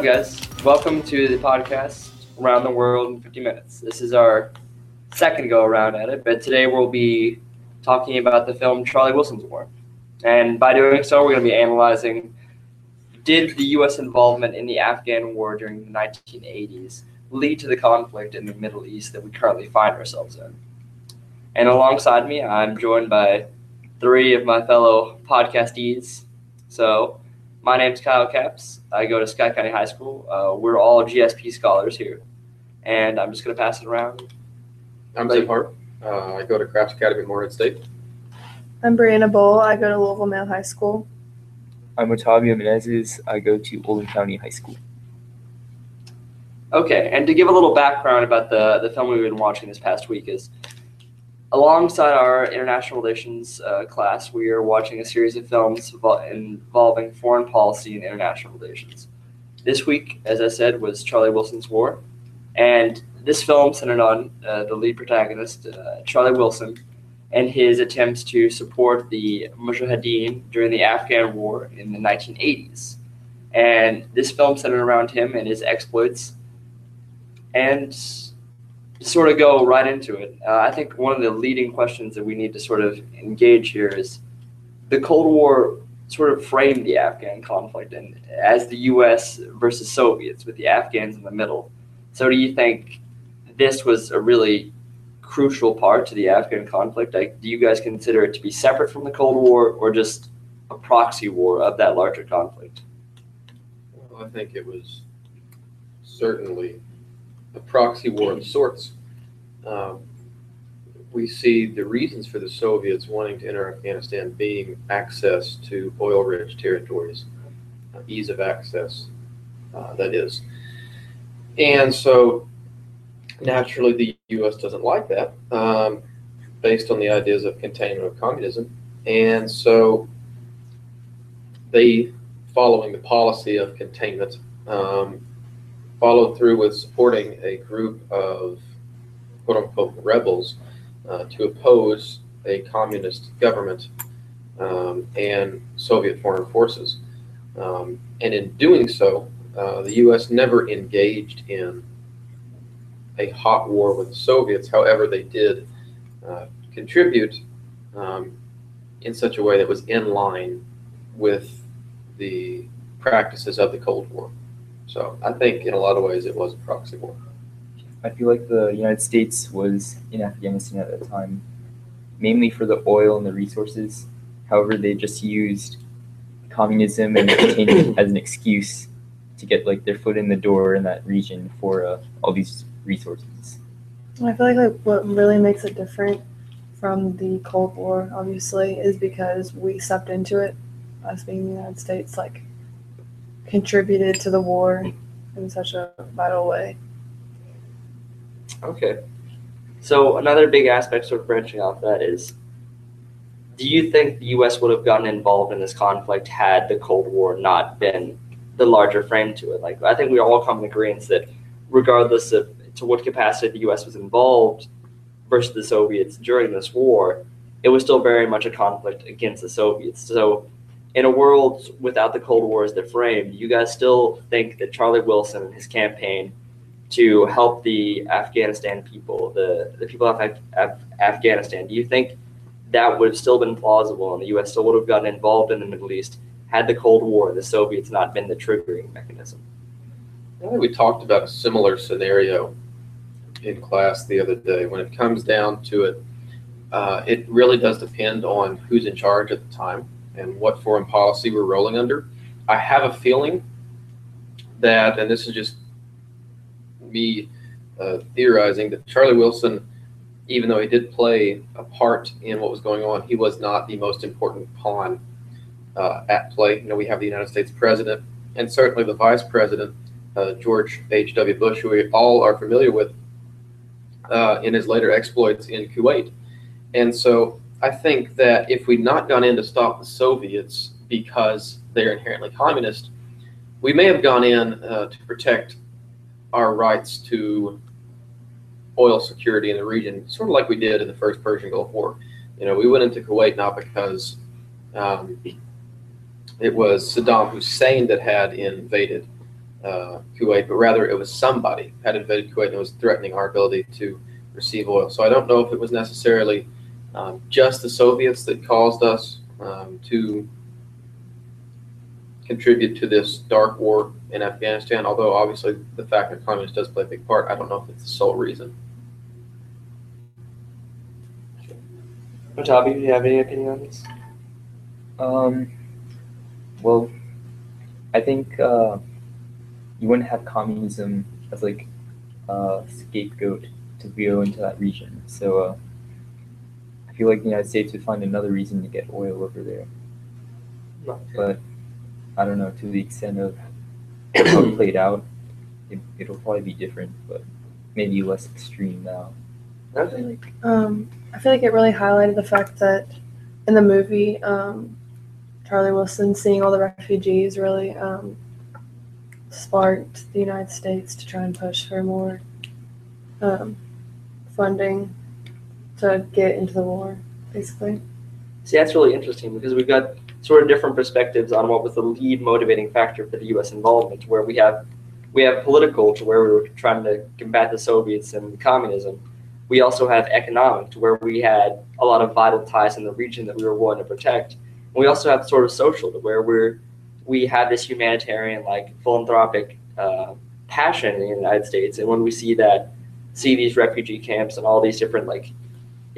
up, guys? Welcome to the podcast Around the World in 50 Minutes. This is our second go around at it, but today we'll be talking about the film Charlie Wilson's War. And by doing so, we're going to be analyzing did the U.S. involvement in the Afghan war during the 1980s lead to the conflict in the Middle East that we currently find ourselves in? And alongside me, I'm joined by three of my fellow podcastees. So, my name's Kyle Caps. I go to Scott County High School. Uh, we're all GSP scholars here. And I'm just going to pass it around. I'm Zeb Hart. Uh, I go to Crafts Academy at Morehead State. I'm Brianna Bowl. I go to Louisville Male High School. I'm Otavio Menezes. I go to Oldham County High School. Okay, and to give a little background about the, the film we've been watching this past week is alongside our international relations uh, class, we are watching a series of films involving foreign policy and international relations. This week, as I said, was Charlie Wilson's War, and this film centered on uh, the lead protagonist, uh, Charlie Wilson, and his attempts to support the Mujahideen during the Afghan War in the 1980s. And this film centered around him and his exploits. And sort of go right into it, uh, I think one of the leading questions that we need to sort of engage here is the Cold War sort of framed the Afghan conflict and as the U.S. versus Soviets with the Afghans in the middle. So do you think this was a really crucial part to the Afghan conflict? Like, do you guys consider it to be separate from the Cold War or just a proxy war of that larger conflict? Well, I think it was certainly a proxy war of sorts. Um, we see the reasons for the Soviets wanting to enter Afghanistan being access to oil rich territories, uh, ease of access, uh, that is. And so naturally, the U.S. doesn't like that um, based on the ideas of containment of communism. And so they, following the policy of containment, um, followed through with supporting a group of quote unquote rebels uh, to oppose a communist government um, and Soviet foreign forces. Um, and in doing so, uh, the U.S. never engaged in a hot war with the Soviets. However, they did uh, contribute um, in such a way that was in line with the practices of the Cold War. So I think in a lot of ways it was a proxy war. I feel like the United States was in Afghanistan at that time mainly for the oil and the resources. However, they just used communism and containment as an excuse to get like their foot in the door in that region for uh, all these resources. I feel like like what really makes it different from the Cold War, obviously, is because we stepped into it, us being the United States, like contributed to the war in such a vital way. Okay. So another big aspect, sort of branching off that, is do you think the U.S. would have gotten involved in this conflict had the Cold War not been the larger frame to it? Like I think we all come to agreement that regardless of to what capacity the U.S. was involved versus the Soviets during this war, it was still very much a conflict against the Soviets. So in a world without the Cold War as the frame, you guys still think that Charlie Wilson and his campaign to help the Afghanistan people, the, the people of Af- Af- Afghanistan, do you think that would have still been plausible and the U.S. still would have gotten involved in the Middle East had the Cold War the Soviets not been the triggering mechanism? I think we talked about a similar scenario in class the other day. When it comes down to it, uh, it really does depend on who's in charge at the time and what foreign policy we're rolling under. I have a feeling that, and this is just me uh, theorizing, that Charlie Wilson, even though he did play a part in what was going on, he was not the most important pawn uh, at play. You know, we have the United States president and certainly the vice president, uh, George H.W. Bush, who we all are familiar with uh, in his later exploits in Kuwait. And so I think that if we'd not gone in to stop the Soviets because they're inherently communist, we may have gone in uh, to protect our rights to oil security in the region, sort of like we did in the first Persian Gulf War. You know, we went into Kuwait not because um, it was Saddam Hussein that had invaded uh, Kuwait, but rather it was somebody had invaded Kuwait and was threatening our ability to receive oil. So I don't know if it was necessarily um, just the Soviets that caused us um, to contribute to this dark war in Afghanistan. Although obviously the fact that communism does play a big part, I don't know if it's the sole reason. Otavio, do you have any opinion on this? Um, well, I think uh, you wouldn't have communism as like a scapegoat to go into that region. So uh, I feel like the United States would find another reason to get oil over there. No. But I don't know to the extent of how it played out. It, it'll probably be different, but maybe less extreme now. Okay. Um, I feel like it really highlighted the fact that in the movie, um, Charlie Wilson seeing all the refugees really um, sparked the United States to try and push for more um, funding to get into the war, basically. See, that's really interesting because we've got sort of different perspectives on what was the lead motivating factor for the U.S. involvement. Where we have we have political, to where we were trying to combat the Soviets and communism. We also have economic, to where we had a lot of vital ties in the region that we were willing to protect. And we also have sort of social, to where we're we have this humanitarian, like philanthropic uh, passion in the United States. And when we see that, see these refugee camps and all these different like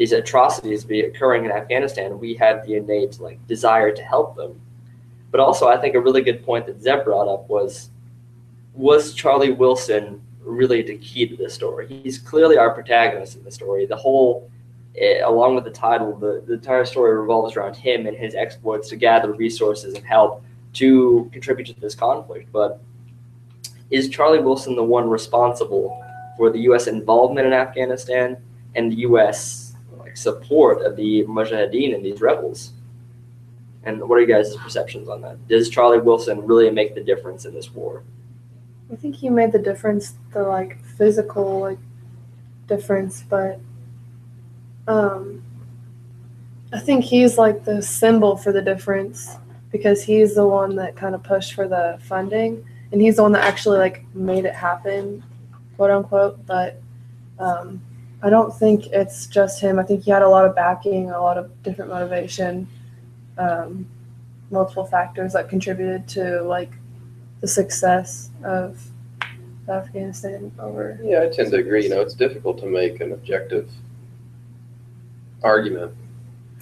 these atrocities be occurring in Afghanistan, we had the innate like desire to help them. But also, I think a really good point that Zeb brought up was was Charlie Wilson really the key to this story? He's clearly our protagonist in the story. The whole, eh, along with the title, the, the entire story revolves around him and his exploits to gather resources and help to contribute to this conflict. But is Charlie Wilson the one responsible for the U.S. involvement in Afghanistan and the U.S. support of the Mujahideen and these rebels? And what are you guys' perceptions on that? Does Charlie Wilson really make the difference in this war? I think he made the difference, the like physical like difference, but um, I think he's like the symbol for the difference because he's the one that kind of pushed for the funding and he's the one that actually like made it happen, quote unquote. But um, I don't think it's just him. I think he had a lot of backing, a lot of different motivation, um, multiple factors that contributed to like the success of Afghanistan over. Yeah, I tend to agree. You know, it's difficult to make an objective argument.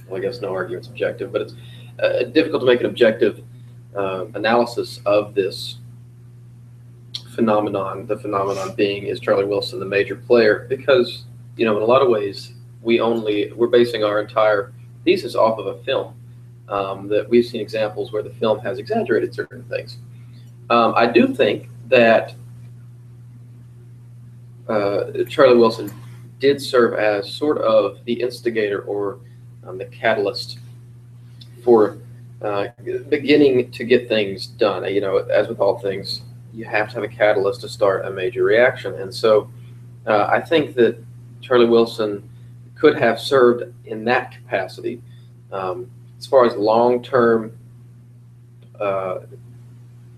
Well, I guess no argument's objective, but it's uh, difficult to make an objective uh, analysis of this phenomenon. The phenomenon being is Charlie Wilson the major player because you know in a lot of ways we only we're basing our entire thesis off of a film um, that we've seen examples where the film has exaggerated certain things. Um, I do think that uh, Charlie Wilson did serve as sort of the instigator or um, the catalyst for uh, beginning to get things done. You know, as with all things, you have to have a catalyst to start a major reaction. And so uh, I think that Charlie Wilson could have served in that capacity. Um, as far as long term uh,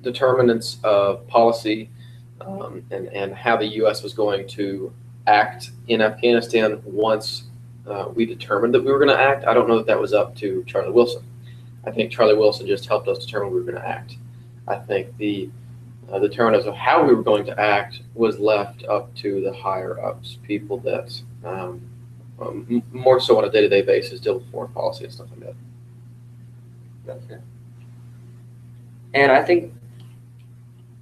determinants of policy um, and, and how the U.S. was going to act in Afghanistan once uh, we determined that we were going to act, I don't know that that was up to Charlie Wilson. I think Charlie Wilson just helped us determine we were going to act. I think the uh, determinants of how we were going to act was left up to the higher ups, people that um, um, more so on a day to day basis deal with foreign policy and stuff like that. Okay. And I think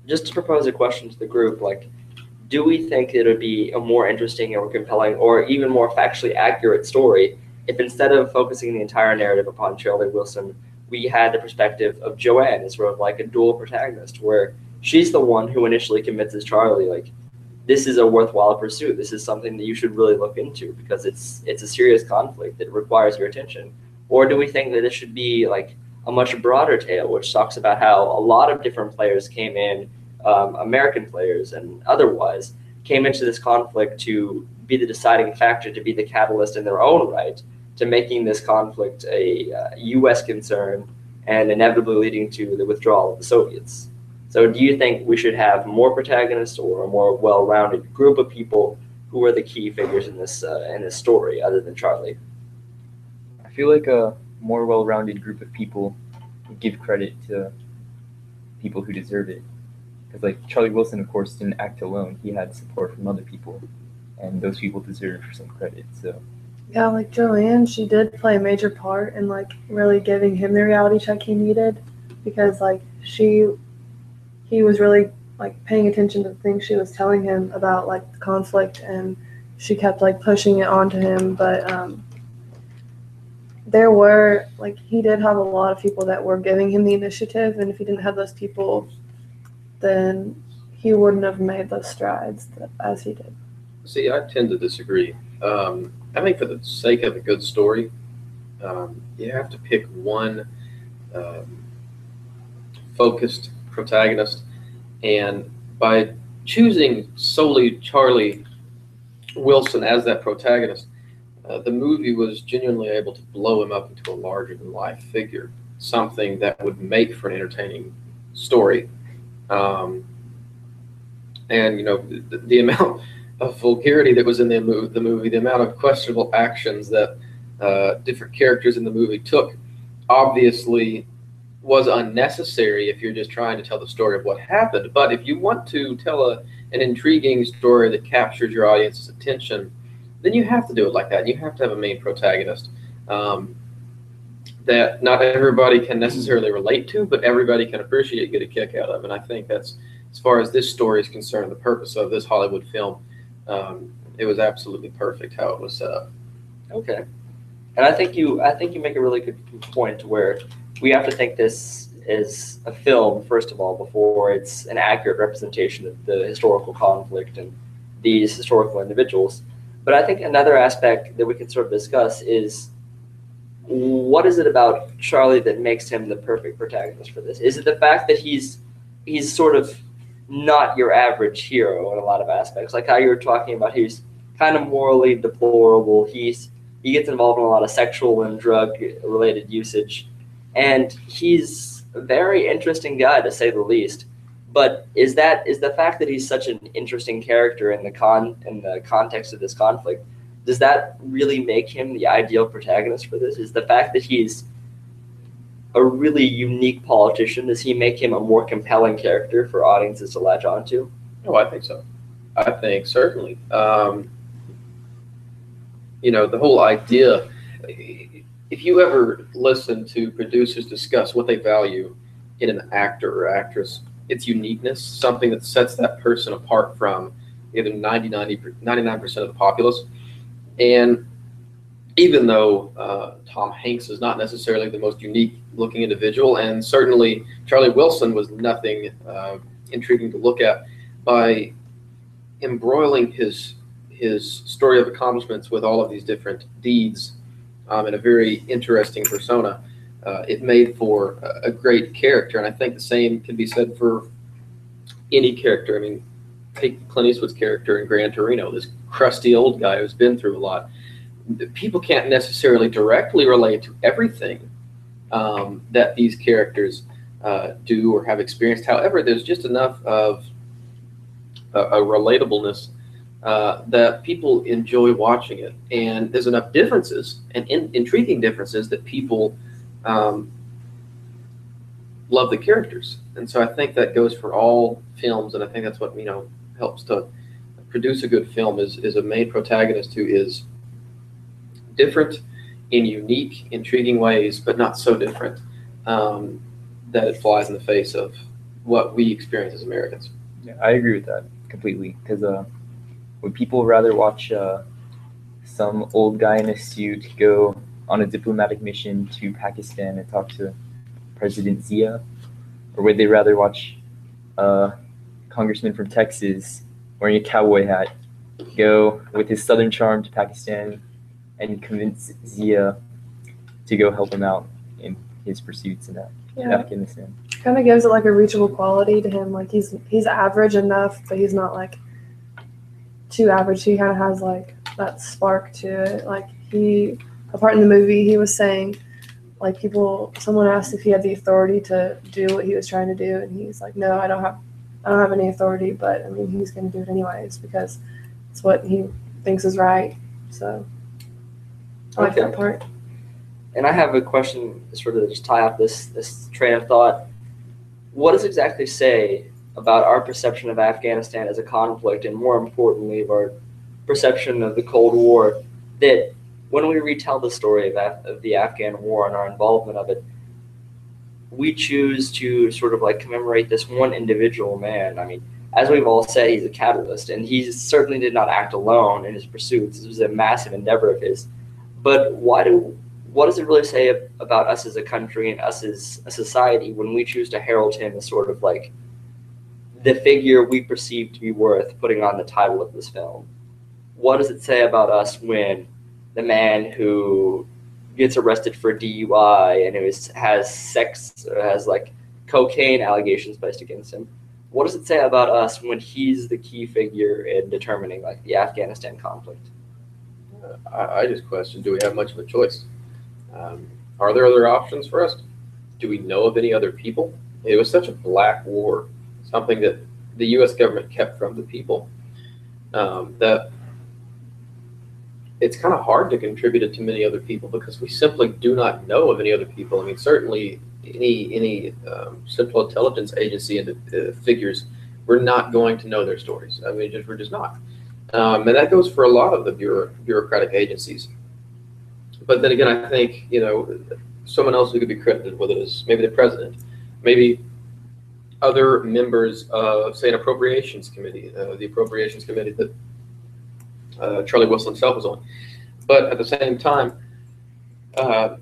just to propose a question to the group, like, do we think it would be a more interesting or compelling or even more factually accurate story if instead of focusing the entire narrative upon Charlie Wilson, we had the perspective of Joanne as sort of like a dual protagonist, where she's the one who initially convinces Charlie, like, this is a worthwhile pursuit. This is something that you should really look into because it's it's a serious conflict that requires your attention. Or do we think that it should be like a much broader tale, which talks about how a lot of different players came in, um, American players and otherwise, came into this conflict to be the deciding factor, to be the catalyst in their own right, to making this conflict a uh, U.S. concern and inevitably leading to the withdrawal of the Soviets. So, do you think we should have more protagonists or a more well-rounded group of people who are the key figures in this uh, in this story, other than Charlie? I feel like a more well-rounded group of people would give credit to people who deserve it. Because like Charlie Wilson, of course, didn't act alone. He had support from other people, and those people deserve some credit. So Yeah, like Joanne, she did play a major part in like really giving him the reality check he needed because like she he was really like paying attention to the things she was telling him about like the conflict and she kept like pushing it onto him but um there were like he did have a lot of people that were giving him the initiative and if he didn't have those people then he wouldn't have made those strides that, as he did See, I tend to disagree. Um, I think for the sake of a good story, um, you have to pick one um, focused protagonist, and by choosing solely Charlie Wilson as that protagonist, uh, the movie was genuinely able to blow him up into a larger than life figure, something that would make for an entertaining story. Um, and you know the, the amount of vulgarity that was in the movie, the movie, the amount of questionable actions that uh, different characters in the movie took, obviously was unnecessary if you're just trying to tell the story of what happened. But if you want to tell a, an intriguing story that captures your audience's attention, then you have to do it like that. You have to have a main protagonist um, that not everybody can necessarily relate to, but everybody can appreciate, get a kick out of. And I think that's, as far as this story is concerned, the purpose of this Hollywood film um, it was absolutely perfect how it was set up. Okay, and I think you I think you make a really good point where we have to think this is a film first of all before it's an accurate representation of the historical conflict and these historical individuals. But I think another aspect that we can sort of discuss is what is it about Charlie that makes him the perfect protagonist for this? Is it the fact that he's he's sort of not your average hero in a lot of aspects. Like how you were talking about, he's kind of morally deplorable. He's he gets involved in a lot of sexual and drug related usage, and he's a very interesting guy to say the least. But is that is the fact that he's such an interesting character in the con in the context of this conflict? Does that really make him the ideal protagonist for this? Is the fact that he's a really unique politician? Does he make him a more compelling character for audiences to latch onto? Oh, I think so. I think certainly. Um, you know, the whole idea. If you ever listen to producers discuss what they value in an actor or actress, it's uniqueness, something that sets that person apart from 90, 90 99% of the populace. And even though uh, Tom Hanks is not necessarily the most unique looking individual, and certainly Charlie Wilson was nothing uh, intriguing to look at, by embroiling his his story of accomplishments with all of these different deeds um, in a very interesting persona, uh, it made for a, a great character. And I think the same can be said for any character. I mean, take Clint Eastwood's character in Gran Torino, this crusty old guy who's been through a lot people can't necessarily directly relate to everything um, that these characters uh, do or have experienced. However, there's just enough of a, a relatableness uh, that people enjoy watching it, and there's enough differences and in, intriguing differences that people um, love the characters. And so I think that goes for all films, and I think that's what you know helps to produce a good film is is a main protagonist who is different in unique, intriguing ways, but not so different um, that it flies in the face of what we experience as Americans. Yeah, I agree with that completely. Because uh, would people rather watch uh, some old guy in a suit go on a diplomatic mission to Pakistan and talk to President Zia, or would they rather watch a congressman from Texas wearing a cowboy hat go with his southern charm to Pakistan and convince Zia to go help him out in his pursuits in, in Afghanistan. Kind of gives it like a reachable quality to him. Like he's he's average enough, but he's not like too average. He kind of has like that spark to it. Like he, apart in the movie, he was saying like people someone asked if he had the authority to do what he was trying to do and he's like no i don't have i don't have any authority but i mean he's going to do it anyways because it's what he thinks is right so i like Okay. that part And I have a question, sort of to just tie up this this train of thought. What does exactly say about our perception of Afghanistan as a conflict, and more importantly, of our perception of the Cold War, that when we retell the story of, Af- of the Afghan War and our involvement of it, we choose to sort of like commemorate this one individual man. I mean, as we've all said, he's a catalyst, and he certainly did not act alone in his pursuits. This was a massive endeavor of his. But why do what does it really say about us as a country and us as a society when we choose to herald him as sort of like the figure we perceive to be worth putting on the title of this film? What does it say about us when the man who gets arrested for DUI and who is, has sex or has like cocaine allegations placed against him? What does it say about us when he's the key figure in determining like the Afghanistan conflict? I, I just question, do we have much of a choice? Um, are there other options for us? Do we know of any other people? It was such a black war, something that the U.S. government kept from the people, um, that it's kind of hard to contribute it to many other people because we simply do not know of any other people. I mean, certainly any any um, Central Intelligence Agency and uh, figures, we're not going to know their stories. I mean, just, we're just not. Um, and that goes for a lot of the bureau, bureaucratic agencies. But then again, I think, you know, someone else who could be credited with it is maybe the president, maybe other members of, say, an appropriations committee, uh, the appropriations committee that uh, Charlie Wilson himself was on. But at the same time, uh,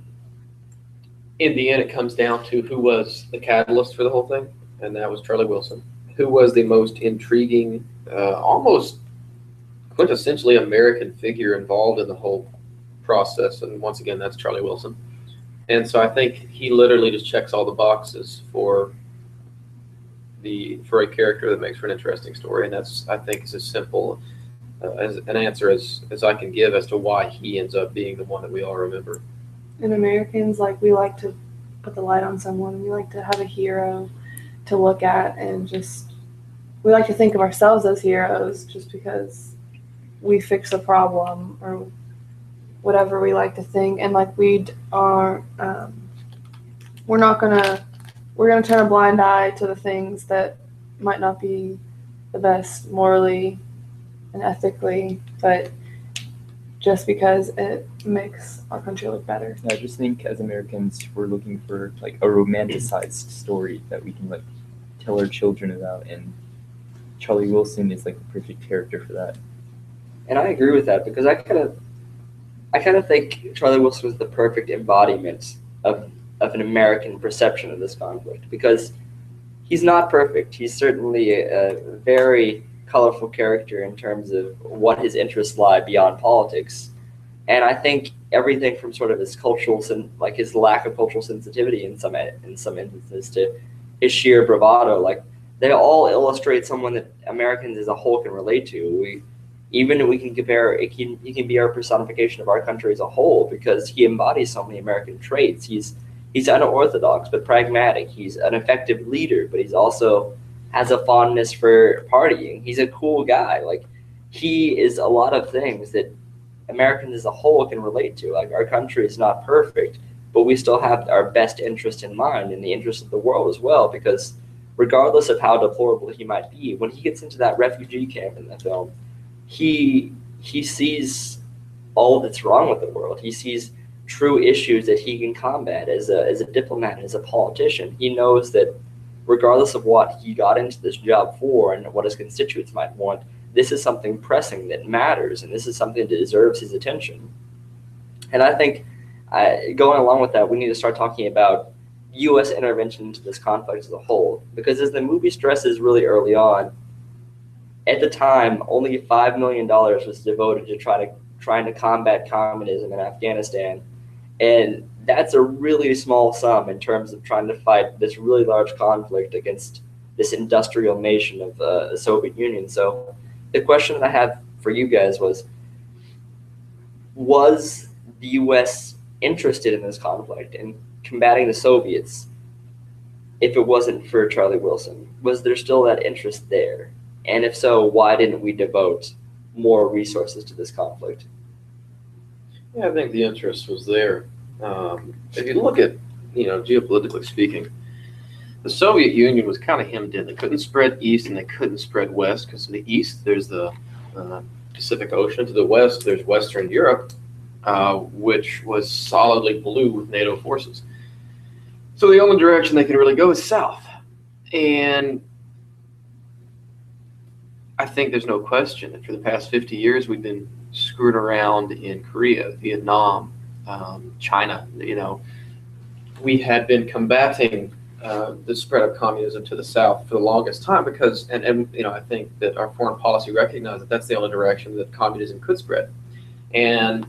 in the end, it comes down to who was the catalyst for the whole thing, and that was Charlie Wilson. Who was the most intriguing, uh, almost quintessentially American figure involved in the whole process. And once again, that's Charlie Wilson. And so I think he literally just checks all the boxes for the for a character that makes for an interesting story. And that's I think is as simple uh, as an answer as as I can give as to why he ends up being the one that we all remember. and americans like we like to put the light on someone we like to have a hero to look at and just we like to think of ourselves as heroes just because we fix a problem or whatever we like to think and like we are um, we're not gonna we're gonna turn a blind eye to the things that might not be the best morally and ethically but just because it makes our country look better I just think as Americans, we're looking for like a romanticized story that we can like tell our children about, and Charlie Wilson is like the perfect character for that. And I agree with that because I kind of, I kind of think Charlie Wilson was the perfect embodiment of of an American perception of this conflict because he's not perfect. He's certainly a, a very colorful character in terms of what his interests lie beyond politics, and I think everything from sort of his cultural, sen- like his lack of cultural sensitivity in some in some instances, to his sheer bravado, like they all illustrate someone that Americans as a whole can relate to. We even we can compare it can he can be our personification of our country as a whole because he embodies so many American traits. He's he's unorthodox but pragmatic. He's an effective leader, but he's also has a fondness for partying. He's a cool guy. Like he is a lot of things that Americans as a whole can relate to. Like our country is not perfect, but we still have our best interest in mind and the interest of the world as well because regardless of how deplorable he might be, when he gets into that refugee camp in the film, he he sees all that's wrong with the world. He sees true issues that he can combat as a as a diplomat, as a politician. He knows that regardless of what he got into this job for and what his constituents might want, this is something pressing that matters, and this is something that deserves his attention. And I think, I, going along with that, we need to start talking about U.S. intervention into this conflict as a whole, because as the movie stresses really early on, at the time, only five million dollars was devoted to try to trying to combat communism in Afghanistan, and that's a really small sum in terms of trying to fight this really large conflict against this industrial nation of uh, the Soviet Union. So, the question that I have for you guys was: Was the U.S. interested in this conflict and combating the Soviets if it wasn't for Charlie Wilson? Was there still that interest there? And if so, why didn't we devote more resources to this conflict? Yeah, I think the interest was there. Um, if you look at, you know, geopolitically speaking, the Soviet Union was kind of hemmed in. They couldn't spread east and they couldn't spread west because in the east there's the uh, Pacific Ocean. To the west there's Western Europe, uh, which was solidly blue with NATO forces. So the only direction they could really go is south. And I think there's no question that for the past 50 years we've been screwed around in Korea, Vietnam, um, China. You know, we had been combating uh, the spread of communism to the south for the longest time because, and, and you know, I think that our foreign policy recognized that that's the only direction that communism could spread. And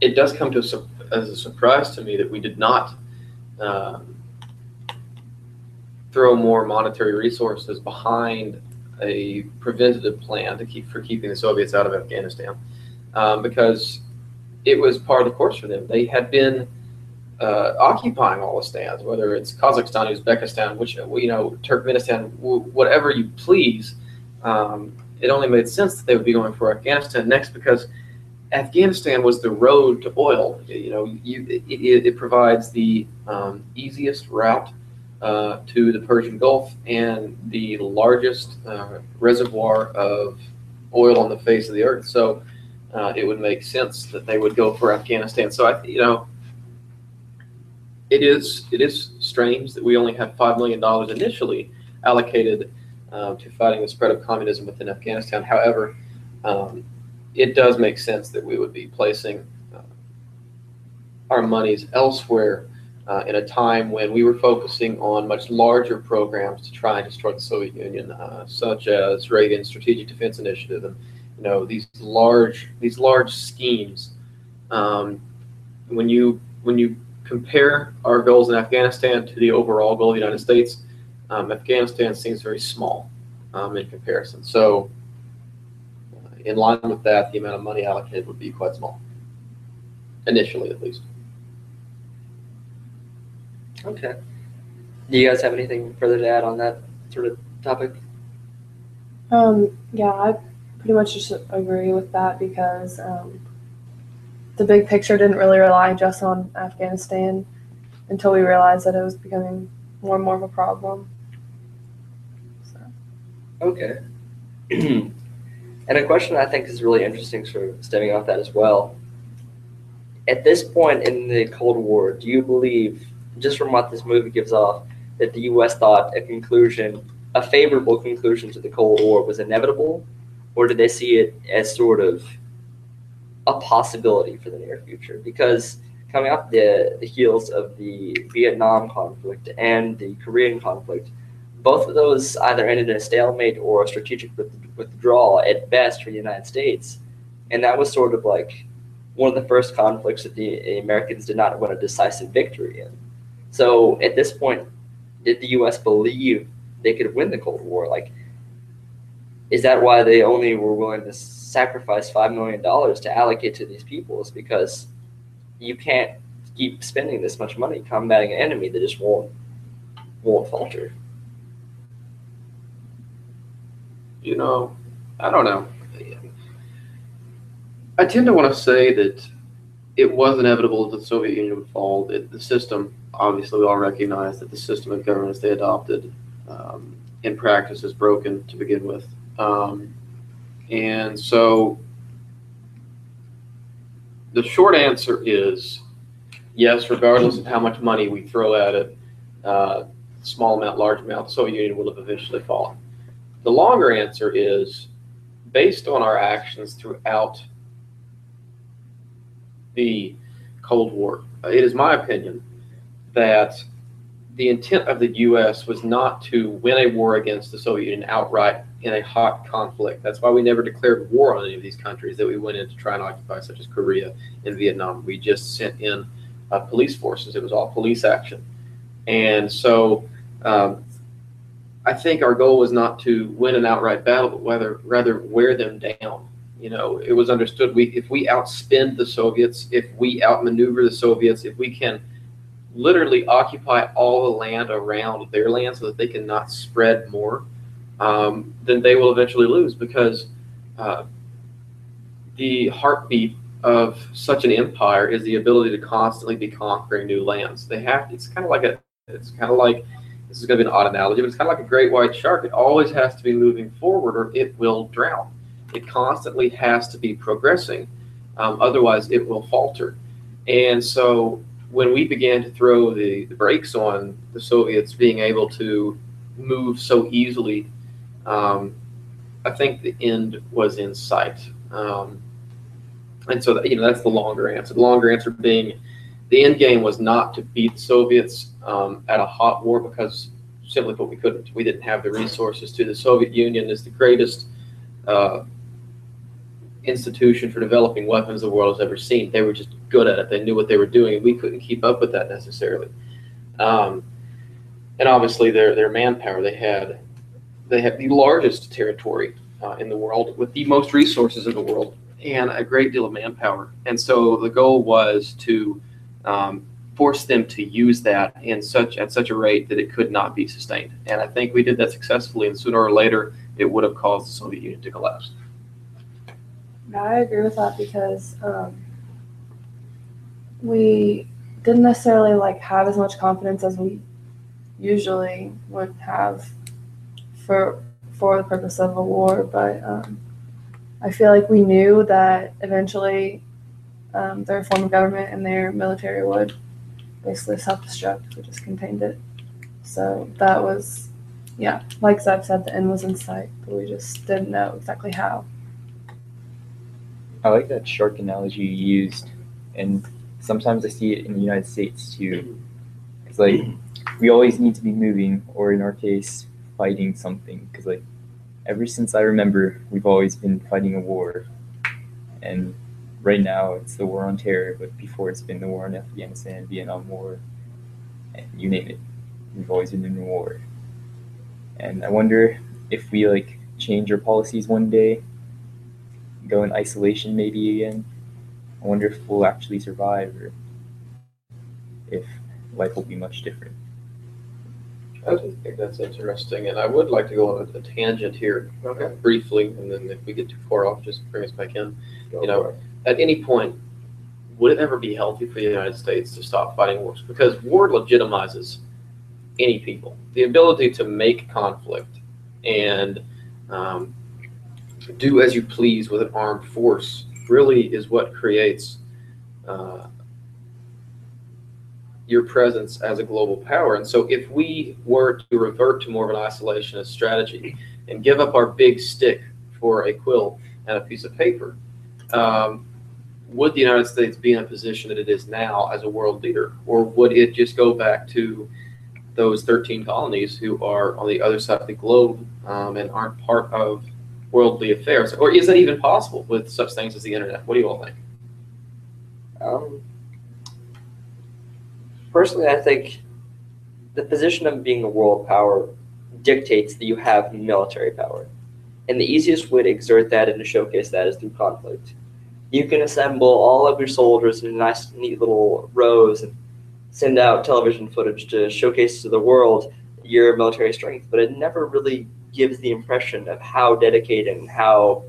it does come to a, as a surprise to me that we did not um, throw more monetary resources behind a preventative plan to keep for keeping the Soviets out of Afghanistan, um, because it was part of the course for them. They had been uh, occupying all the stands, whether it's Kazakhstan, Uzbekistan, which you know, Turkmenistan, whatever you please. Um, it only made sense that they would be going for Afghanistan next because Afghanistan was the road to oil. You know, you, it, it, provides the um, easiest route uh, to the Persian Gulf and the largest uh, reservoir of oil on the face of the earth. So uh, it would make sense that they would go for Afghanistan. So I, you know, it is it is strange that we only have five million dollars initially allocated uh, to fighting the spread of communism within Afghanistan. However, um, it does make sense that we would be placing uh, our monies elsewhere uh, in a time when we were focusing on much larger programs to try and destroy the Soviet Union, uh, such as Reagan's Strategic Defense Initiative, and you know these large these large schemes. Um, when you when you compare our goals in Afghanistan to the overall goal of the United States, um, Afghanistan seems very small um, in comparison. So, uh, in line with that, the amount of money allocated would be quite small, initially at least. Okay. Do you guys have anything further to add on that sort of topic? Um, yeah, I pretty much just agree with that because um, the big picture didn't really rely just on Afghanistan until we realized that it was becoming more and more of a problem. So. Okay. and a question I think is really interesting, sort of stemming off that as well. At this point in the Cold War, do you believe just from what this movie gives off, that the U.S. thought a conclusion, a favorable conclusion to the Cold War was inevitable, or did they see it as sort of a possibility for the near future? Because coming off the, the heels of the Vietnam conflict and the Korean conflict, both of those either ended in a stalemate or a strategic withdrawal at best for the United States. And that was sort of like one of the first conflicts that the Americans did not win a decisive victory in. So at this point, did the U.S. believe they could win the Cold War? Like, is that why they only were willing to sacrifice five million dollars to allocate to these peoples? Because you can't keep spending this much money combating an enemy that just won't won't falter. You know, I don't know. I tend to want to say that it was inevitable that the Soviet Union would fall. The system obviously we all recognize that the system of governance they adopted um, in practice is broken to begin with. Um, and so the short answer is yes, regardless of how much money we throw at it, uh, small amount, large amount, the Soviet Union will have eventually fallen. The longer answer is based on our actions throughout the Cold War. It is my opinion that the intent of the U.S. was not to win a war against the Soviet Union outright in a hot conflict. That's why we never declared war on any of these countries that we went in to try and occupy, such as Korea and Vietnam. We just sent in uh, police forces. It was all police action. And so um, I think our goal was not to win an outright battle, but whether, rather wear them down You know, it was understood we if we outspend the Soviets, if we outmaneuver the Soviets, if we can literally occupy all the land around their land so that they cannot spread more, um, then they will eventually lose because uh, the heartbeat of such an empire is the ability to constantly be conquering new lands. They have it's kind of like a it's kind of like this is going to be an odd analogy, but it's kind of like a great white shark. It always has to be moving forward or it will drown. It constantly has to be progressing. Um, otherwise, it will falter. And so when we began to throw the, the brakes on the Soviets being able to move so easily, um, I think the end was in sight. Um, and so, that, you know, that's the longer answer. The longer answer being the end game was not to beat the Soviets um, at a hot war because simply put, we couldn't. We didn't have the resources to. The Soviet Union is the greatest uh, institution for developing weapons the world has ever seen. They were just good at it. They knew what they were doing, and we couldn't keep up with that necessarily. Um, and obviously, their their manpower. They had they had the largest territory uh, in the world with the most resources in the world and a great deal of manpower. And so the goal was to um, force them to use that in such at such a rate that it could not be sustained. And I think we did that successfully. And sooner or later, it would have caused the Soviet Union to collapse. I agree with that because um, we didn't necessarily like have as much confidence as we usually would have for for the purpose of a war. But um, I feel like we knew that eventually um, their form of government and their military would basically self-destruct. We just contained it. So that was, yeah, like Zeb said, the end was in sight, but we just didn't know exactly how. I like that shark analogy you used, and sometimes I see it in the United States too. It's like we always need to be moving, or in our case, fighting something. Because like ever since I remember, we've always been fighting a war, and right now it's the war on terror. But before it's been the war in Afghanistan, Vietnam War, and you name it, we've always been in a war. And I wonder if we like change our policies one day go in isolation maybe again. I wonder if we'll actually survive or if life will be much different. I do think that's interesting, and I would like to go on a, a tangent here Okay. briefly, and then if we get too far off, just bring us back in. Go You know, it. At any point, would it ever be healthy for the United States to stop fighting wars? Because war legitimizes any people. The ability to make conflict and um, do as you please with an armed force really is what creates uh, your presence as a global power. And so, if we were to revert to more of an isolationist strategy and give up our big stick for a quill and a piece of paper, um, would the United States be in a position that it is now as a world leader, or would it just go back to those 13 colonies who are on the other side of the globe um, and aren't part of worldly affairs? Or is that even possible with such things as the internet? What do you all think? Um, personally, I think the position of being a world power dictates that you have military power. And the easiest way to exert that and to showcase that is through conflict. You can assemble all of your soldiers in nice, neat little rows and send out television footage to showcase to the world your military strength, but it never really gives the impression of how dedicated and how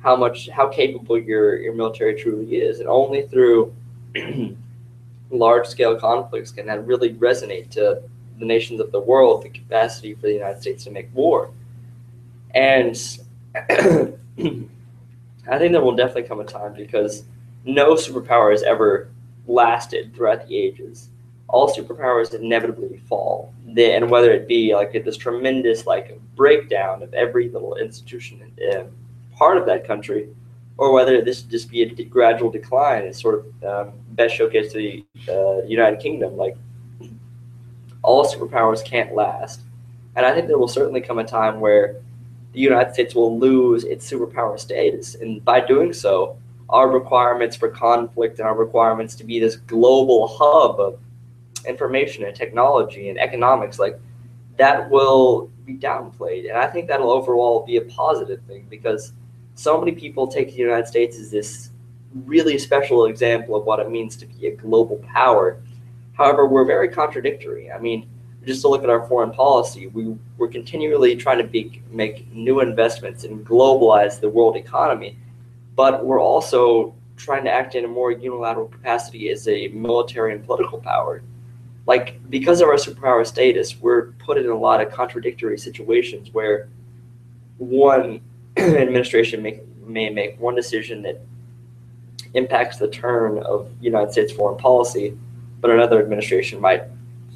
how much how capable your your military truly is. And only through large scale conflicts can that really resonate to the nations of the world the capacity for the United States to make war. And I think there will definitely come a time because no superpower has ever lasted throughout the ages. All superpowers inevitably fall. And whether it be like this tremendous like breakdown of every little institution uh, part of that country, or whether this just be a gradual decline is sort of um, best showcased to the uh, United Kingdom. Like all superpowers can't last, and I think there will certainly come a time where the United States will lose its superpower status, and by doing so, our requirements for conflict and our requirements to be this global hub of information and technology and economics, like that will be downplayed, and I think that'll overall be a positive thing because so many people take the United States as this really special example of what it means to be a global power. However, we're very contradictory. I mean, just to look at our foreign policy, we, we're continually trying to be, make new investments and globalize the world economy, but we're also trying to act in a more unilateral capacity as a military and political power. Like, because of our superpower status, we're put in a lot of contradictory situations where one administration may, may make one decision that impacts the turn of United States foreign policy, but another administration might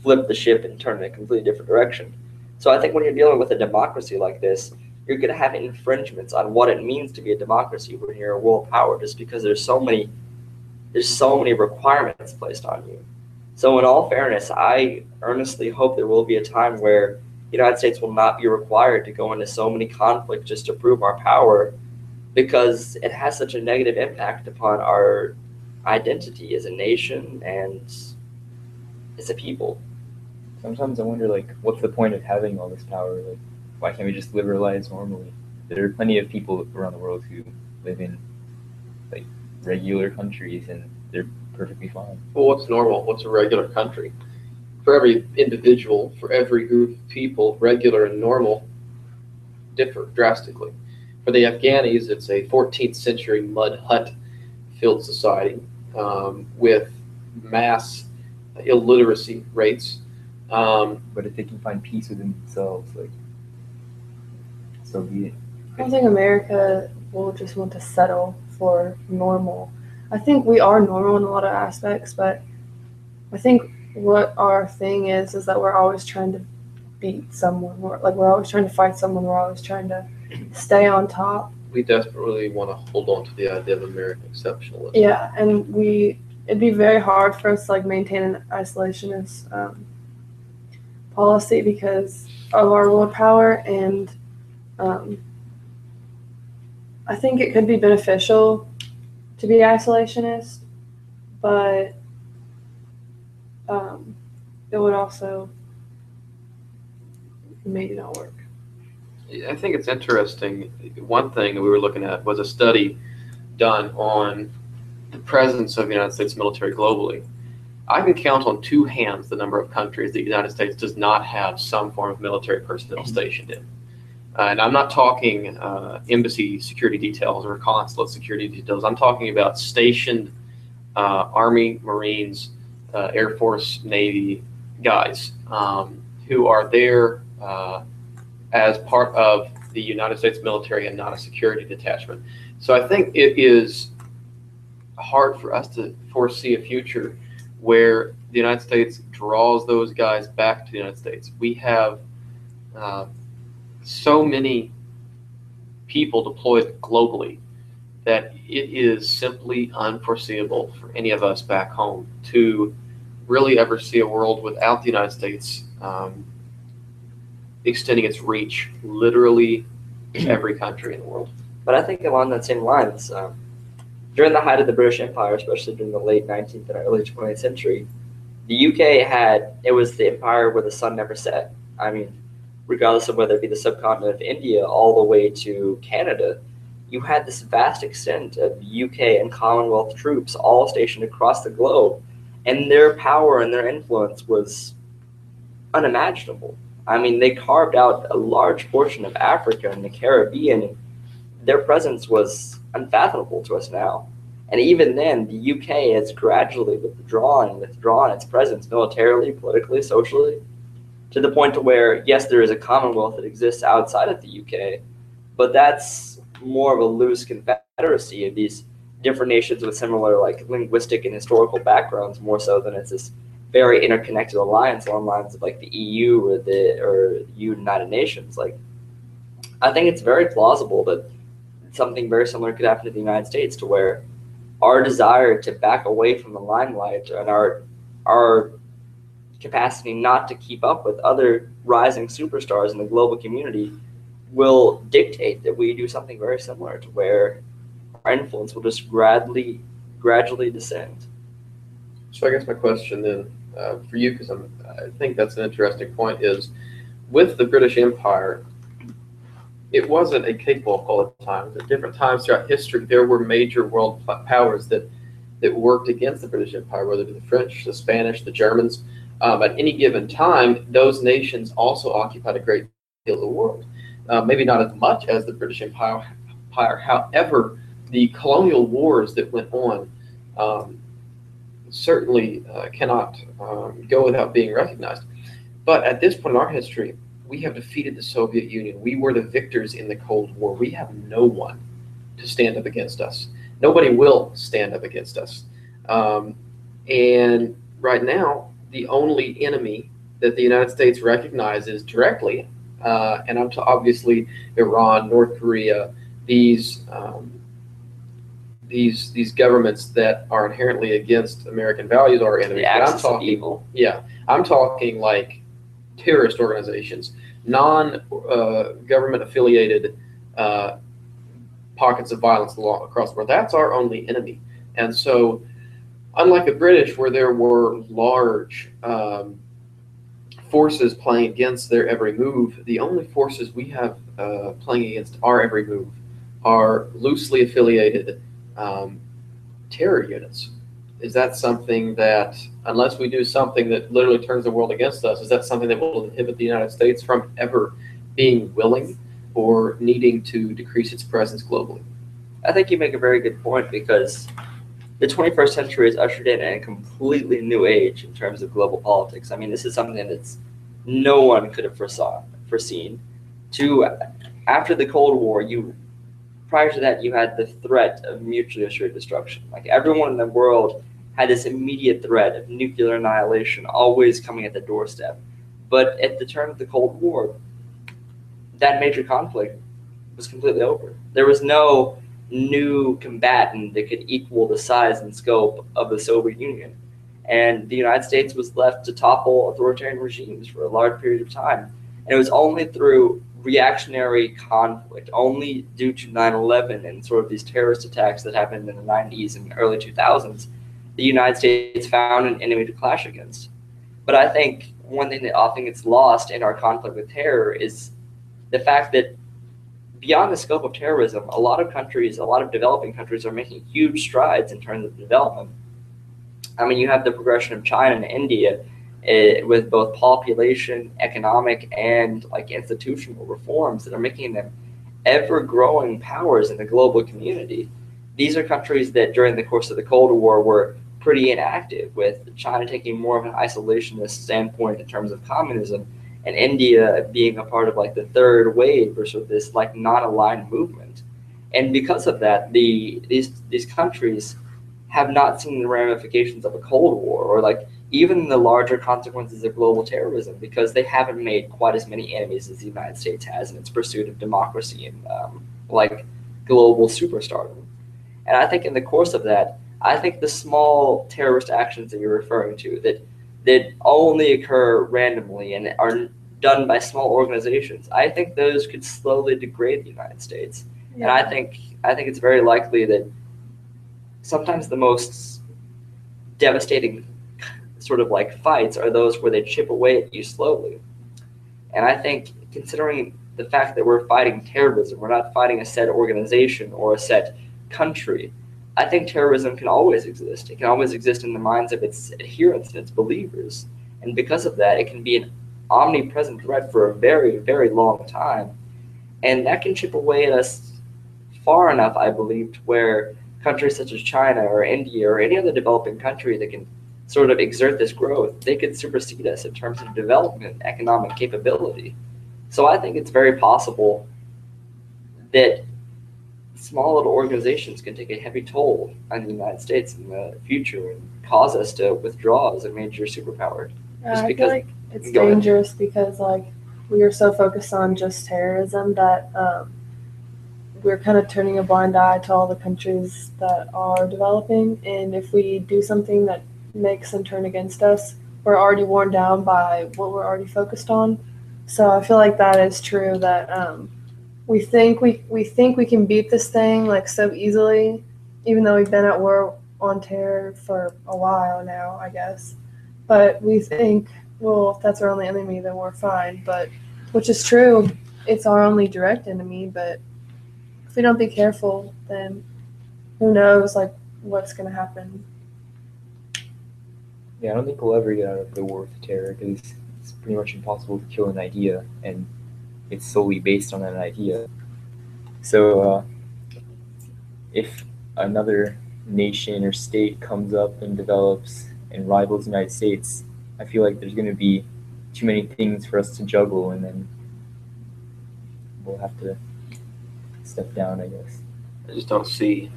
flip the ship and turn in a completely different direction. So I think when you're dealing with a democracy like this, you're going to have infringements on what it means to be a democracy when you're a world power, just because there's so many there's so many requirements placed on you. So in all fairness, I earnestly hope there will be a time where the United States will not be required to go into so many conflicts just to prove our power because it has such a negative impact upon our identity as a nation and as a people. Sometimes I wonder, like, what's the point of having all this power? Like, why can't we just live our lives normally? There are plenty of people around the world who live in like regular countries and they're perfectly fine. Well, what's normal? What's a regular country? For every individual, for every group of people, regular and normal differ drastically. For the Afghanis, it's a 14th century mud hut filled society um, with mass illiteracy rates. Um, But if they can find peace within themselves, like, so be it. I don't think America will just want to settle for normal. I think we are normal in a lot of aspects, but I think what our thing is is that we're always trying to beat someone. We're, like we're always trying to fight someone. We're always trying to stay on top. we desperately want to hold on to the idea of American exceptionalism. Yeah, and we it'd be very hard for us to like maintain an isolationist um, policy because of our world power, and um, I think it could be beneficial to be isolationist, but um, it would also maybe not work. I think it's interesting. One thing that we were looking at was a study done on the presence of the United States military globally. I can count on two hands the number of countries the United States does not have some form of military personnel stationed in. Uh, and I'm not talking uh, embassy security details or consulate security details. I'm talking about stationed uh, Army, Marines, uh, Air Force, Navy guys um, who are there uh, as part of the United States military and not a security detachment. So I think it is hard for us to foresee a future where the United States draws those guys back to the United States. We have uh, so many people deployed globally that it is simply unforeseeable for any of us back home to really ever see a world without the United States um, extending its reach literally every country in the world. But I think along that same lines, um, during the height of the British Empire, especially during the late 19th and early 20th century, the UK had it was the empire where the sun never set. I mean, regardless of whether it be the subcontinent of India all the way to Canada, you had this vast extent of UK and Commonwealth troops all stationed across the globe, and their power and their influence was unimaginable. I mean, they carved out a large portion of Africa and the Caribbean. Their presence was unfathomable to us now. And even then, the UK has gradually withdrawn, withdrawn its presence militarily, politically, socially, to the point to where, yes, there is a Commonwealth that exists outside of the UK, but that's more of a loose confederacy of these different nations with similar like linguistic and historical backgrounds, more so than it's this very interconnected alliance along lines of like the EU or the or United Nations. Like, I think it's very plausible that something very similar could happen to the United States, to where our desire to back away from the limelight and our our capacity not to keep up with other rising superstars in the global community will dictate that we do something very similar to where our influence will just gradually gradually descend. So I guess my question then uh, for you, because I think that's an interesting point, is with the British Empire, it wasn't a cakewalk all the time. At different times throughout history, there were major world powers that that worked against the British Empire, whether it be the French, the Spanish, the Germans. Um, at any given time, those nations also occupied a great deal of the world. Uh, maybe not as much as the British Empire. Empire. However, the colonial wars that went on um, certainly uh, cannot um, go without being recognized. But at this point in our history, we have defeated the Soviet Union. We were the victors in the Cold War. We have no one to stand up against us. Nobody will stand up against us. Um, and right now, the only enemy that the United States recognizes directly, uh, and I'm t- obviously Iran, North Korea, these um, these these governments that are inherently against American values are enemies. The But I'm talking, evil. yeah, I'm talking like terrorist organizations, non uh, government affiliated uh, pockets of violence along, across the world. That's our only enemy. And so, unlike the British, where there were large um, forces playing against their every move, the only forces we have uh, playing against our every move are loosely affiliated um, terror units. Is that something that, unless we do something that literally turns the world against us, is that something that will inhibit the United States from ever being willing or needing to decrease its presence globally? I think you make a very good point because the 21st century has ushered in a completely new age in terms of global politics. I mean, this is something that's no one could have foresaw, foreseen. To after the Cold War, you prior to that you had the threat of mutually assured destruction. Like everyone in the world had this immediate threat of nuclear annihilation always coming at the doorstep. But at the turn of the Cold War, that major conflict was completely over. There was no new combatant that could equal the size and scope of the Soviet Union. And the United States was left to topple authoritarian regimes for a large period of time. And it was only through reactionary conflict, only due to 9 11 and sort of these terrorist attacks that happened in the 90s and early 2000s, the United States found an enemy to clash against. But I think one thing that often gets lost in our conflict with terror is the fact that beyond the scope of terrorism, a lot of countries, a lot of developing countries are making huge strides in terms of development. I mean, you have the progression of China and India uh, with both population, economic, and like institutional reforms that are making them ever growing powers in the global community. These are countries that during the course of the Cold War were pretty inactive, with China taking more of an isolationist standpoint in terms of communism and India being a part of like the third wave or sort of this like non-aligned movement. And because of that, the these these countries have not seen the ramifications of a Cold War or like even the larger consequences of global terrorism because they haven't made quite as many enemies as the United States has in its pursuit of democracy and um, like global superstardom. And I think in the course of that, I think the small terrorist actions that you're referring to that that only occur randomly and are done by small organizations, I think those could slowly degrade the United States. And I think I think it's very likely that sometimes the most devastating sort of like fights are those where they chip away at you slowly. And I think considering the fact that we're fighting terrorism, we're not fighting a set organization or a set country. I think terrorism can always exist. It can always exist in the minds of its adherents and its believers. And because of that, it can be an omnipresent threat for a very, very long time. And that can chip away at us far enough, I believe, to where countries such as China or India or any other developing country that can sort of exert this growth, they could supersede us in terms of development economic capability. So I think it's very possible that small little organizations can take a heavy toll on the United States in the future and cause us to withdraw as a major superpower. Yeah, Just I because- feel like it's Go ahead. dangerous because like we are so focused on just terrorism that um, we're kind of turning a blind eye to all the countries that are developing. And if we do something that makes them turn against us, we're already worn down by what we're already focused on. So I feel like that is true. That um, we think we we think we can beat this thing like so easily, even though we've been at war on terror for a while now, I guess. But we think well, if that's our only enemy, then we're fine. But which is true. it's our only direct enemy, but if we don't be careful, then who knows like what's gonna happen. Yeah, I don't think we'll ever get out of the war with terror because it's pretty much impossible to kill an idea, and it's solely based on an idea. So, uh, if another nation or state comes up and develops and rivals the United States, I feel like there's going to be too many things for us to juggle, and then we'll have to step down, I guess. I just don't see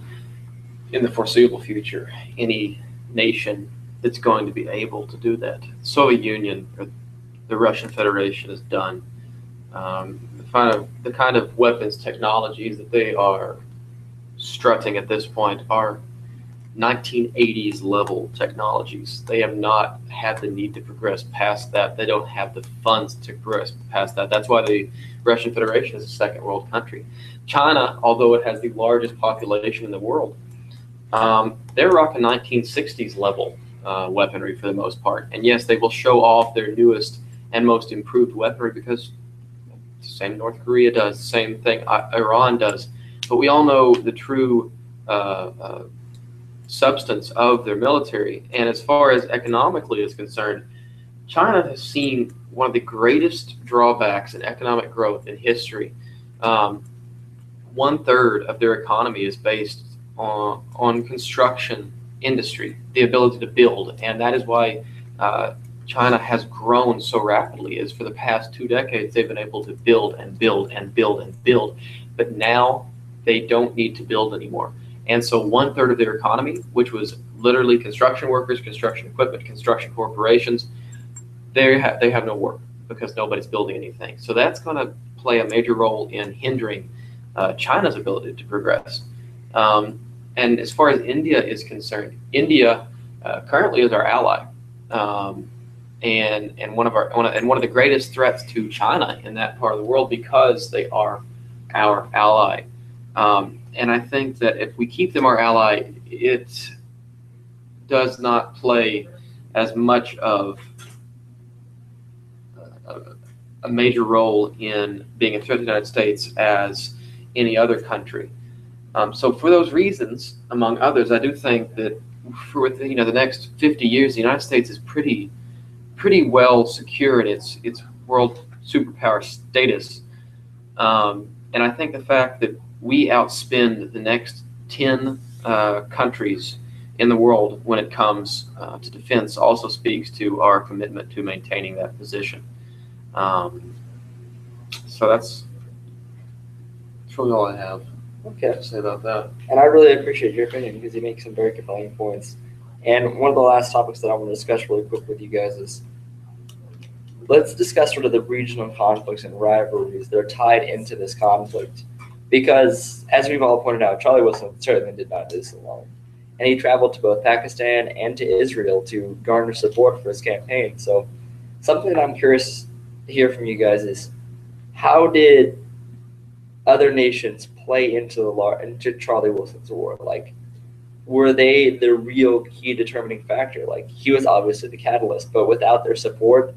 in the foreseeable future any nation that's going to be able to do that. Soviet Union or the Russian Federation is done. Um, the kind of the kind of weapons technologies that they are strutting at this point are 1980s level technologies. They have not had the need to progress past that. They don't have the funds to progress past that. That's why the Russian Federation is a second world country. China, although it has the largest population in the world, um, they're rocking 1960s level uh, weaponry for the most part. And yes, they will show off their newest and most improved weaponry because same North Korea does, same thing Iran does. But we all know the true uh, uh, substance of their military. And as far as economically is concerned, China has seen one of the greatest drawbacks in economic growth in history. Um, one third of their economy is based on, on construction industry, the ability to build, and that is why uh, China has grown so rapidly. Is for the past two decades they've been able to build and build and build and build, but now they don't need to build anymore. And so one third of their economy, which was literally construction workers, construction equipment, construction corporations, they have they have no work because nobody's building anything. So that's going to play a major role in hindering uh, China's ability to progress. Um, and as far as India is concerned, India uh, currently is our ally, um, and and one of our one of, and one of the greatest threats to China in that part of the world because they are our ally. Um, and I think that if we keep them our ally, it does not play as much of a, major role in being a threat to the United States as any other country. Um, so for those reasons, among others, I do think that for you know the next 50 years, the United States is pretty pretty well secure in its its world superpower status. Um, and I think the fact that we outspend the next 10 uh, countries in the world when it comes uh, to defense also speaks to our commitment to maintaining that position. Um, so that's, that's really all I have Okay. to say about that. And I really appreciate your opinion because you make some very compelling points. And one of the last topics that I want to discuss really quick with you guys is let's discuss sort of the regional conflicts and rivalries that are tied into this conflict. Because, as we've all pointed out, Charlie Wilson certainly did not do this alone. And he traveled to both Pakistan and to Israel to garner support for his campaign. So, something that I'm curious to hear from you guys is how did other nations play into the lar- into Charlie Wilson's war? Like, were they the real key determining factor? Like, he was obviously the catalyst, but without their support,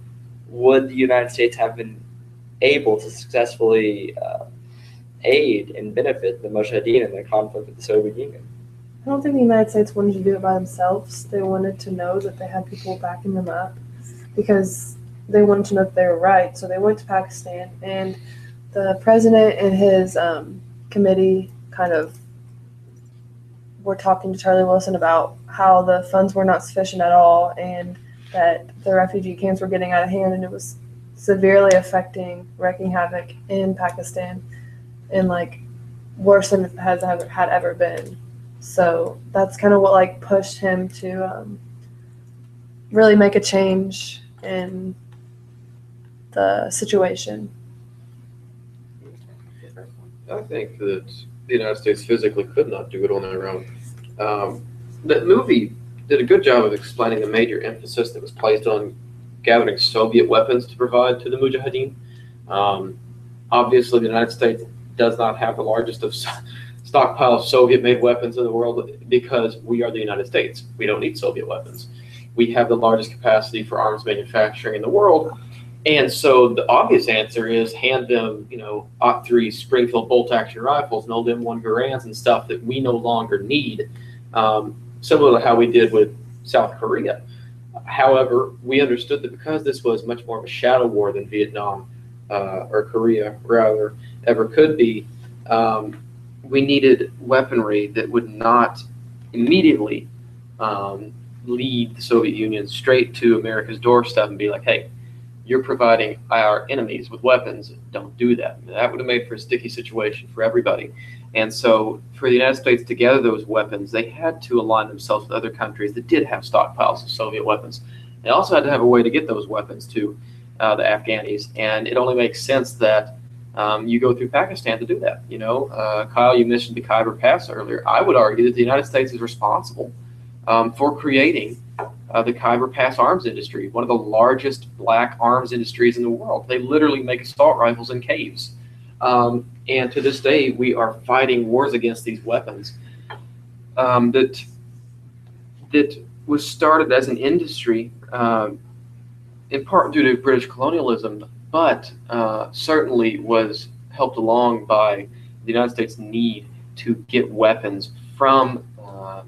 would the United States have been able to successfully uh, aid and benefit the Mujahideen in their conflict with the Soviet Union? I don't think the United States wanted to do it by themselves. They wanted to know that they had people backing them up because they wanted to know that they were right. So they went to Pakistan, and the president and his um, committee kind of were talking to Charlie Wilson about how the funds were not sufficient at all and that the refugee camps were getting out of hand and it was severely affecting, wreaking havoc in Pakistan and like worse than it has ever had ever been. So that's kind of what like pushed him to um, really make a change in the situation. I think that the United States physically could not do it on their own. Um, the movie did a good job of explaining the major emphasis that was placed on gathering Soviet weapons to provide to the Mujahideen. Um, obviously, the United States does not have the largest of stockpile of Soviet-made weapons in the world because we are the United States. We don't need Soviet weapons. We have the largest capacity for arms manufacturing in the world, And so the obvious answer is hand them, you know, OT three Springfield bolt action rifles and old M1 Garands and stuff that we no longer need, um, similar to how we did with South Korea. However, we understood that because this was much more of a shadow war than Vietnam uh, or Korea, rather, ever could be, um, we needed weaponry that would not immediately um, lead the Soviet Union straight to America's doorstep and be like, hey, you're providing our enemies with weapons. Don't do that. That would have made for a sticky situation for everybody. And so, for the United States to gather those weapons, they had to align themselves with other countries that did have stockpiles of Soviet weapons. They also had to have a way to get those weapons to uh, the Afghanis. And it only makes sense that um, you go through Pakistan to do that. You know, uh, Kyle, you mentioned the Khyber Pass earlier. I would argue that the United States is responsible um, for creating uh, the Khyber Pass arms industry, one of the largest black arms industries in the world. They literally make assault rifles in caves. Um, and to this day, we are fighting wars against these weapons um, that that was started as an industry, um, in part due to British colonialism, but uh, certainly was helped along by the United States' need to get weapons from uh,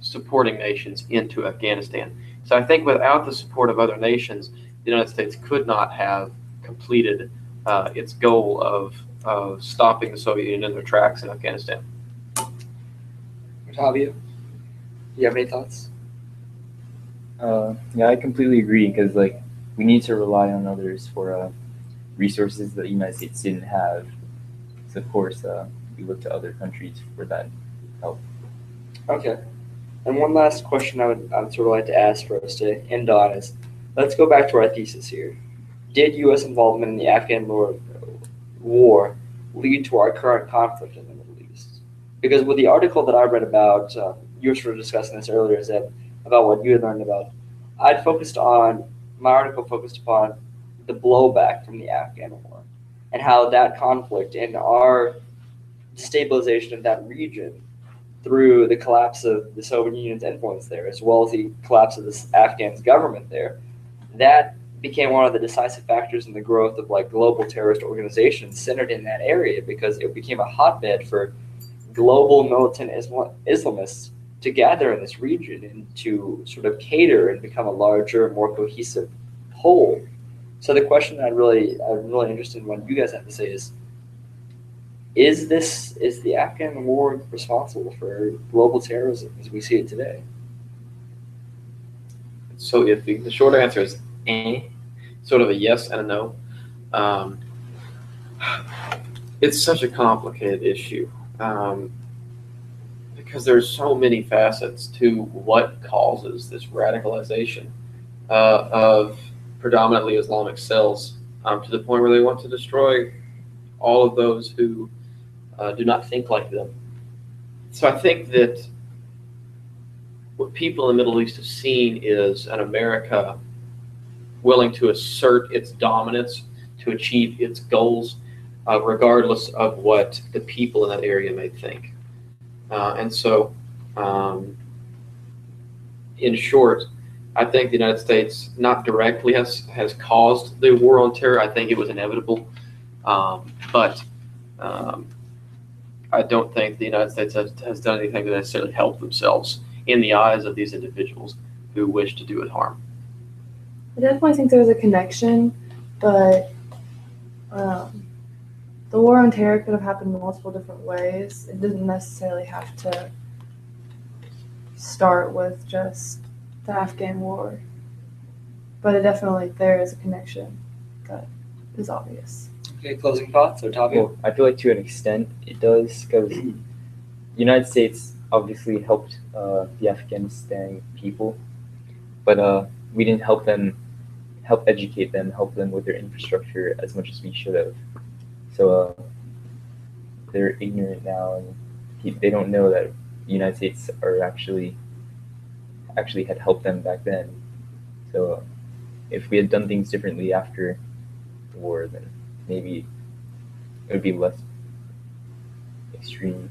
supporting nations into Afghanistan. So I think without the support of other nations, the United States could not have completed uh, its goal of, of stopping the Soviet Union in their tracks in Afghanistan. Otavio, do you have any thoughts? Uh, yeah, I completely agree because like we need to rely on others for uh, resources that the United States didn't have. So of course, uh, we look to other countries for that help. Okay. And one last question I would, I would sort of like to ask for us to end on is let's go back to our thesis here. Did U.S. involvement in the Afghan war, lead to our current conflict in the Middle East? Because with the article that I read about, uh, you were sort of discussing this earlier, Zeb, about what you had learned about, I'd focused on, my article focused upon the blowback from the Afghan war and how that conflict and our destabilization of that region through the collapse of the Soviet Union's influence there, as well as the collapse of the Afghan government there, that became one of the decisive factors in the growth of like global terrorist organizations centered in that area because it became a hotbed for global militant Islam- Islamists to gather in this region and to sort of cater and become a larger, more cohesive whole. So the question that I really, I'm really interested in what you guys have to say is, is this is the Afghan war responsible for global terrorism as we see it today? So if the, the short answer is eh, sort of a yes and a no. Um, it's such a complicated issue um, because there's so many facets to what causes this radicalization uh, of predominantly Islamic cells um, to the point where they want to destroy all of those who uh, do not think like them. So I think that what people in the Middle East have seen is an America willing to assert its dominance to achieve its goals, uh, regardless of what the people in that area may think. Uh, and so, um, in short, I think the United States not directly has has caused the war on terror. I think it was inevitable, um, but um, I don't think the United States has, has done anything to necessarily help themselves in the eyes of these individuals who wish to do it harm. I definitely think there's a connection, but um, the war on terror could have happened multiple different ways. It didn't necessarily have to start with just the Afghan war, but it definitely there is a connection that is obvious. Okay, closing thoughts, Otavio? Well, I feel like to an extent it does because the United States obviously helped uh, the Afghanistan people, but uh, we didn't help them, help educate them, help them with their infrastructure as much as we should have. So uh, they're ignorant now, and he- they don't know that the United States are actually actually had helped them back then. So uh, if we had done things differently after the war, then maybe it would be less extreme.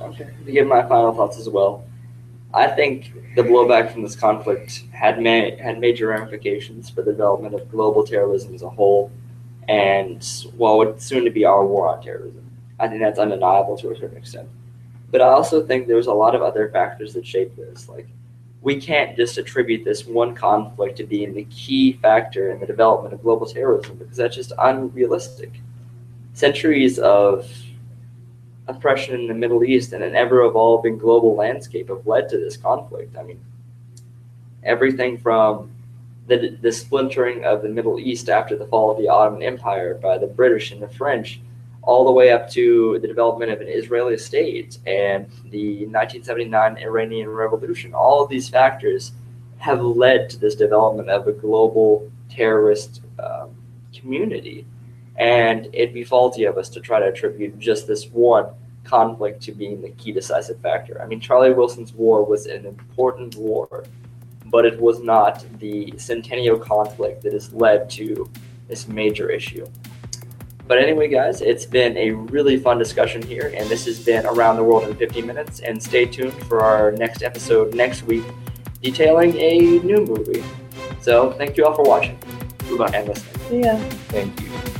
Okay. To give my final thoughts as well, I think the blowback from this conflict had ma- had major ramifications for the development of global terrorism as a whole, and well, what's soon to be our war on terrorism. I think that's undeniable to a certain extent. But I also think there's a lot of other factors that shape this. Like, we can't just attribute this one conflict to being the key factor in the development of global terrorism because that's just unrealistic. Centuries of oppression in the Middle East and an ever evolving global landscape have led to this conflict. I mean, everything from the, the splintering of the Middle East after the fall of the Ottoman Empire by the British and the French, all the way up to the development of an Israeli state and the 1979 Iranian Revolution. All of these factors have led to this development of a global terrorist um, community. And it'd be faulty of us to try to attribute just this one conflict to being the key decisive factor. I mean, Charlie Wilson's war was an important war, but it was not the centennial conflict that has led to this major issue. But anyway, guys, it's been a really fun discussion here, and this has been Around the World in 50 Minutes. And stay tuned for our next episode next week, detailing a new movie. So, thank you all for watching Goodbye. and listening. Yeah. Thank you.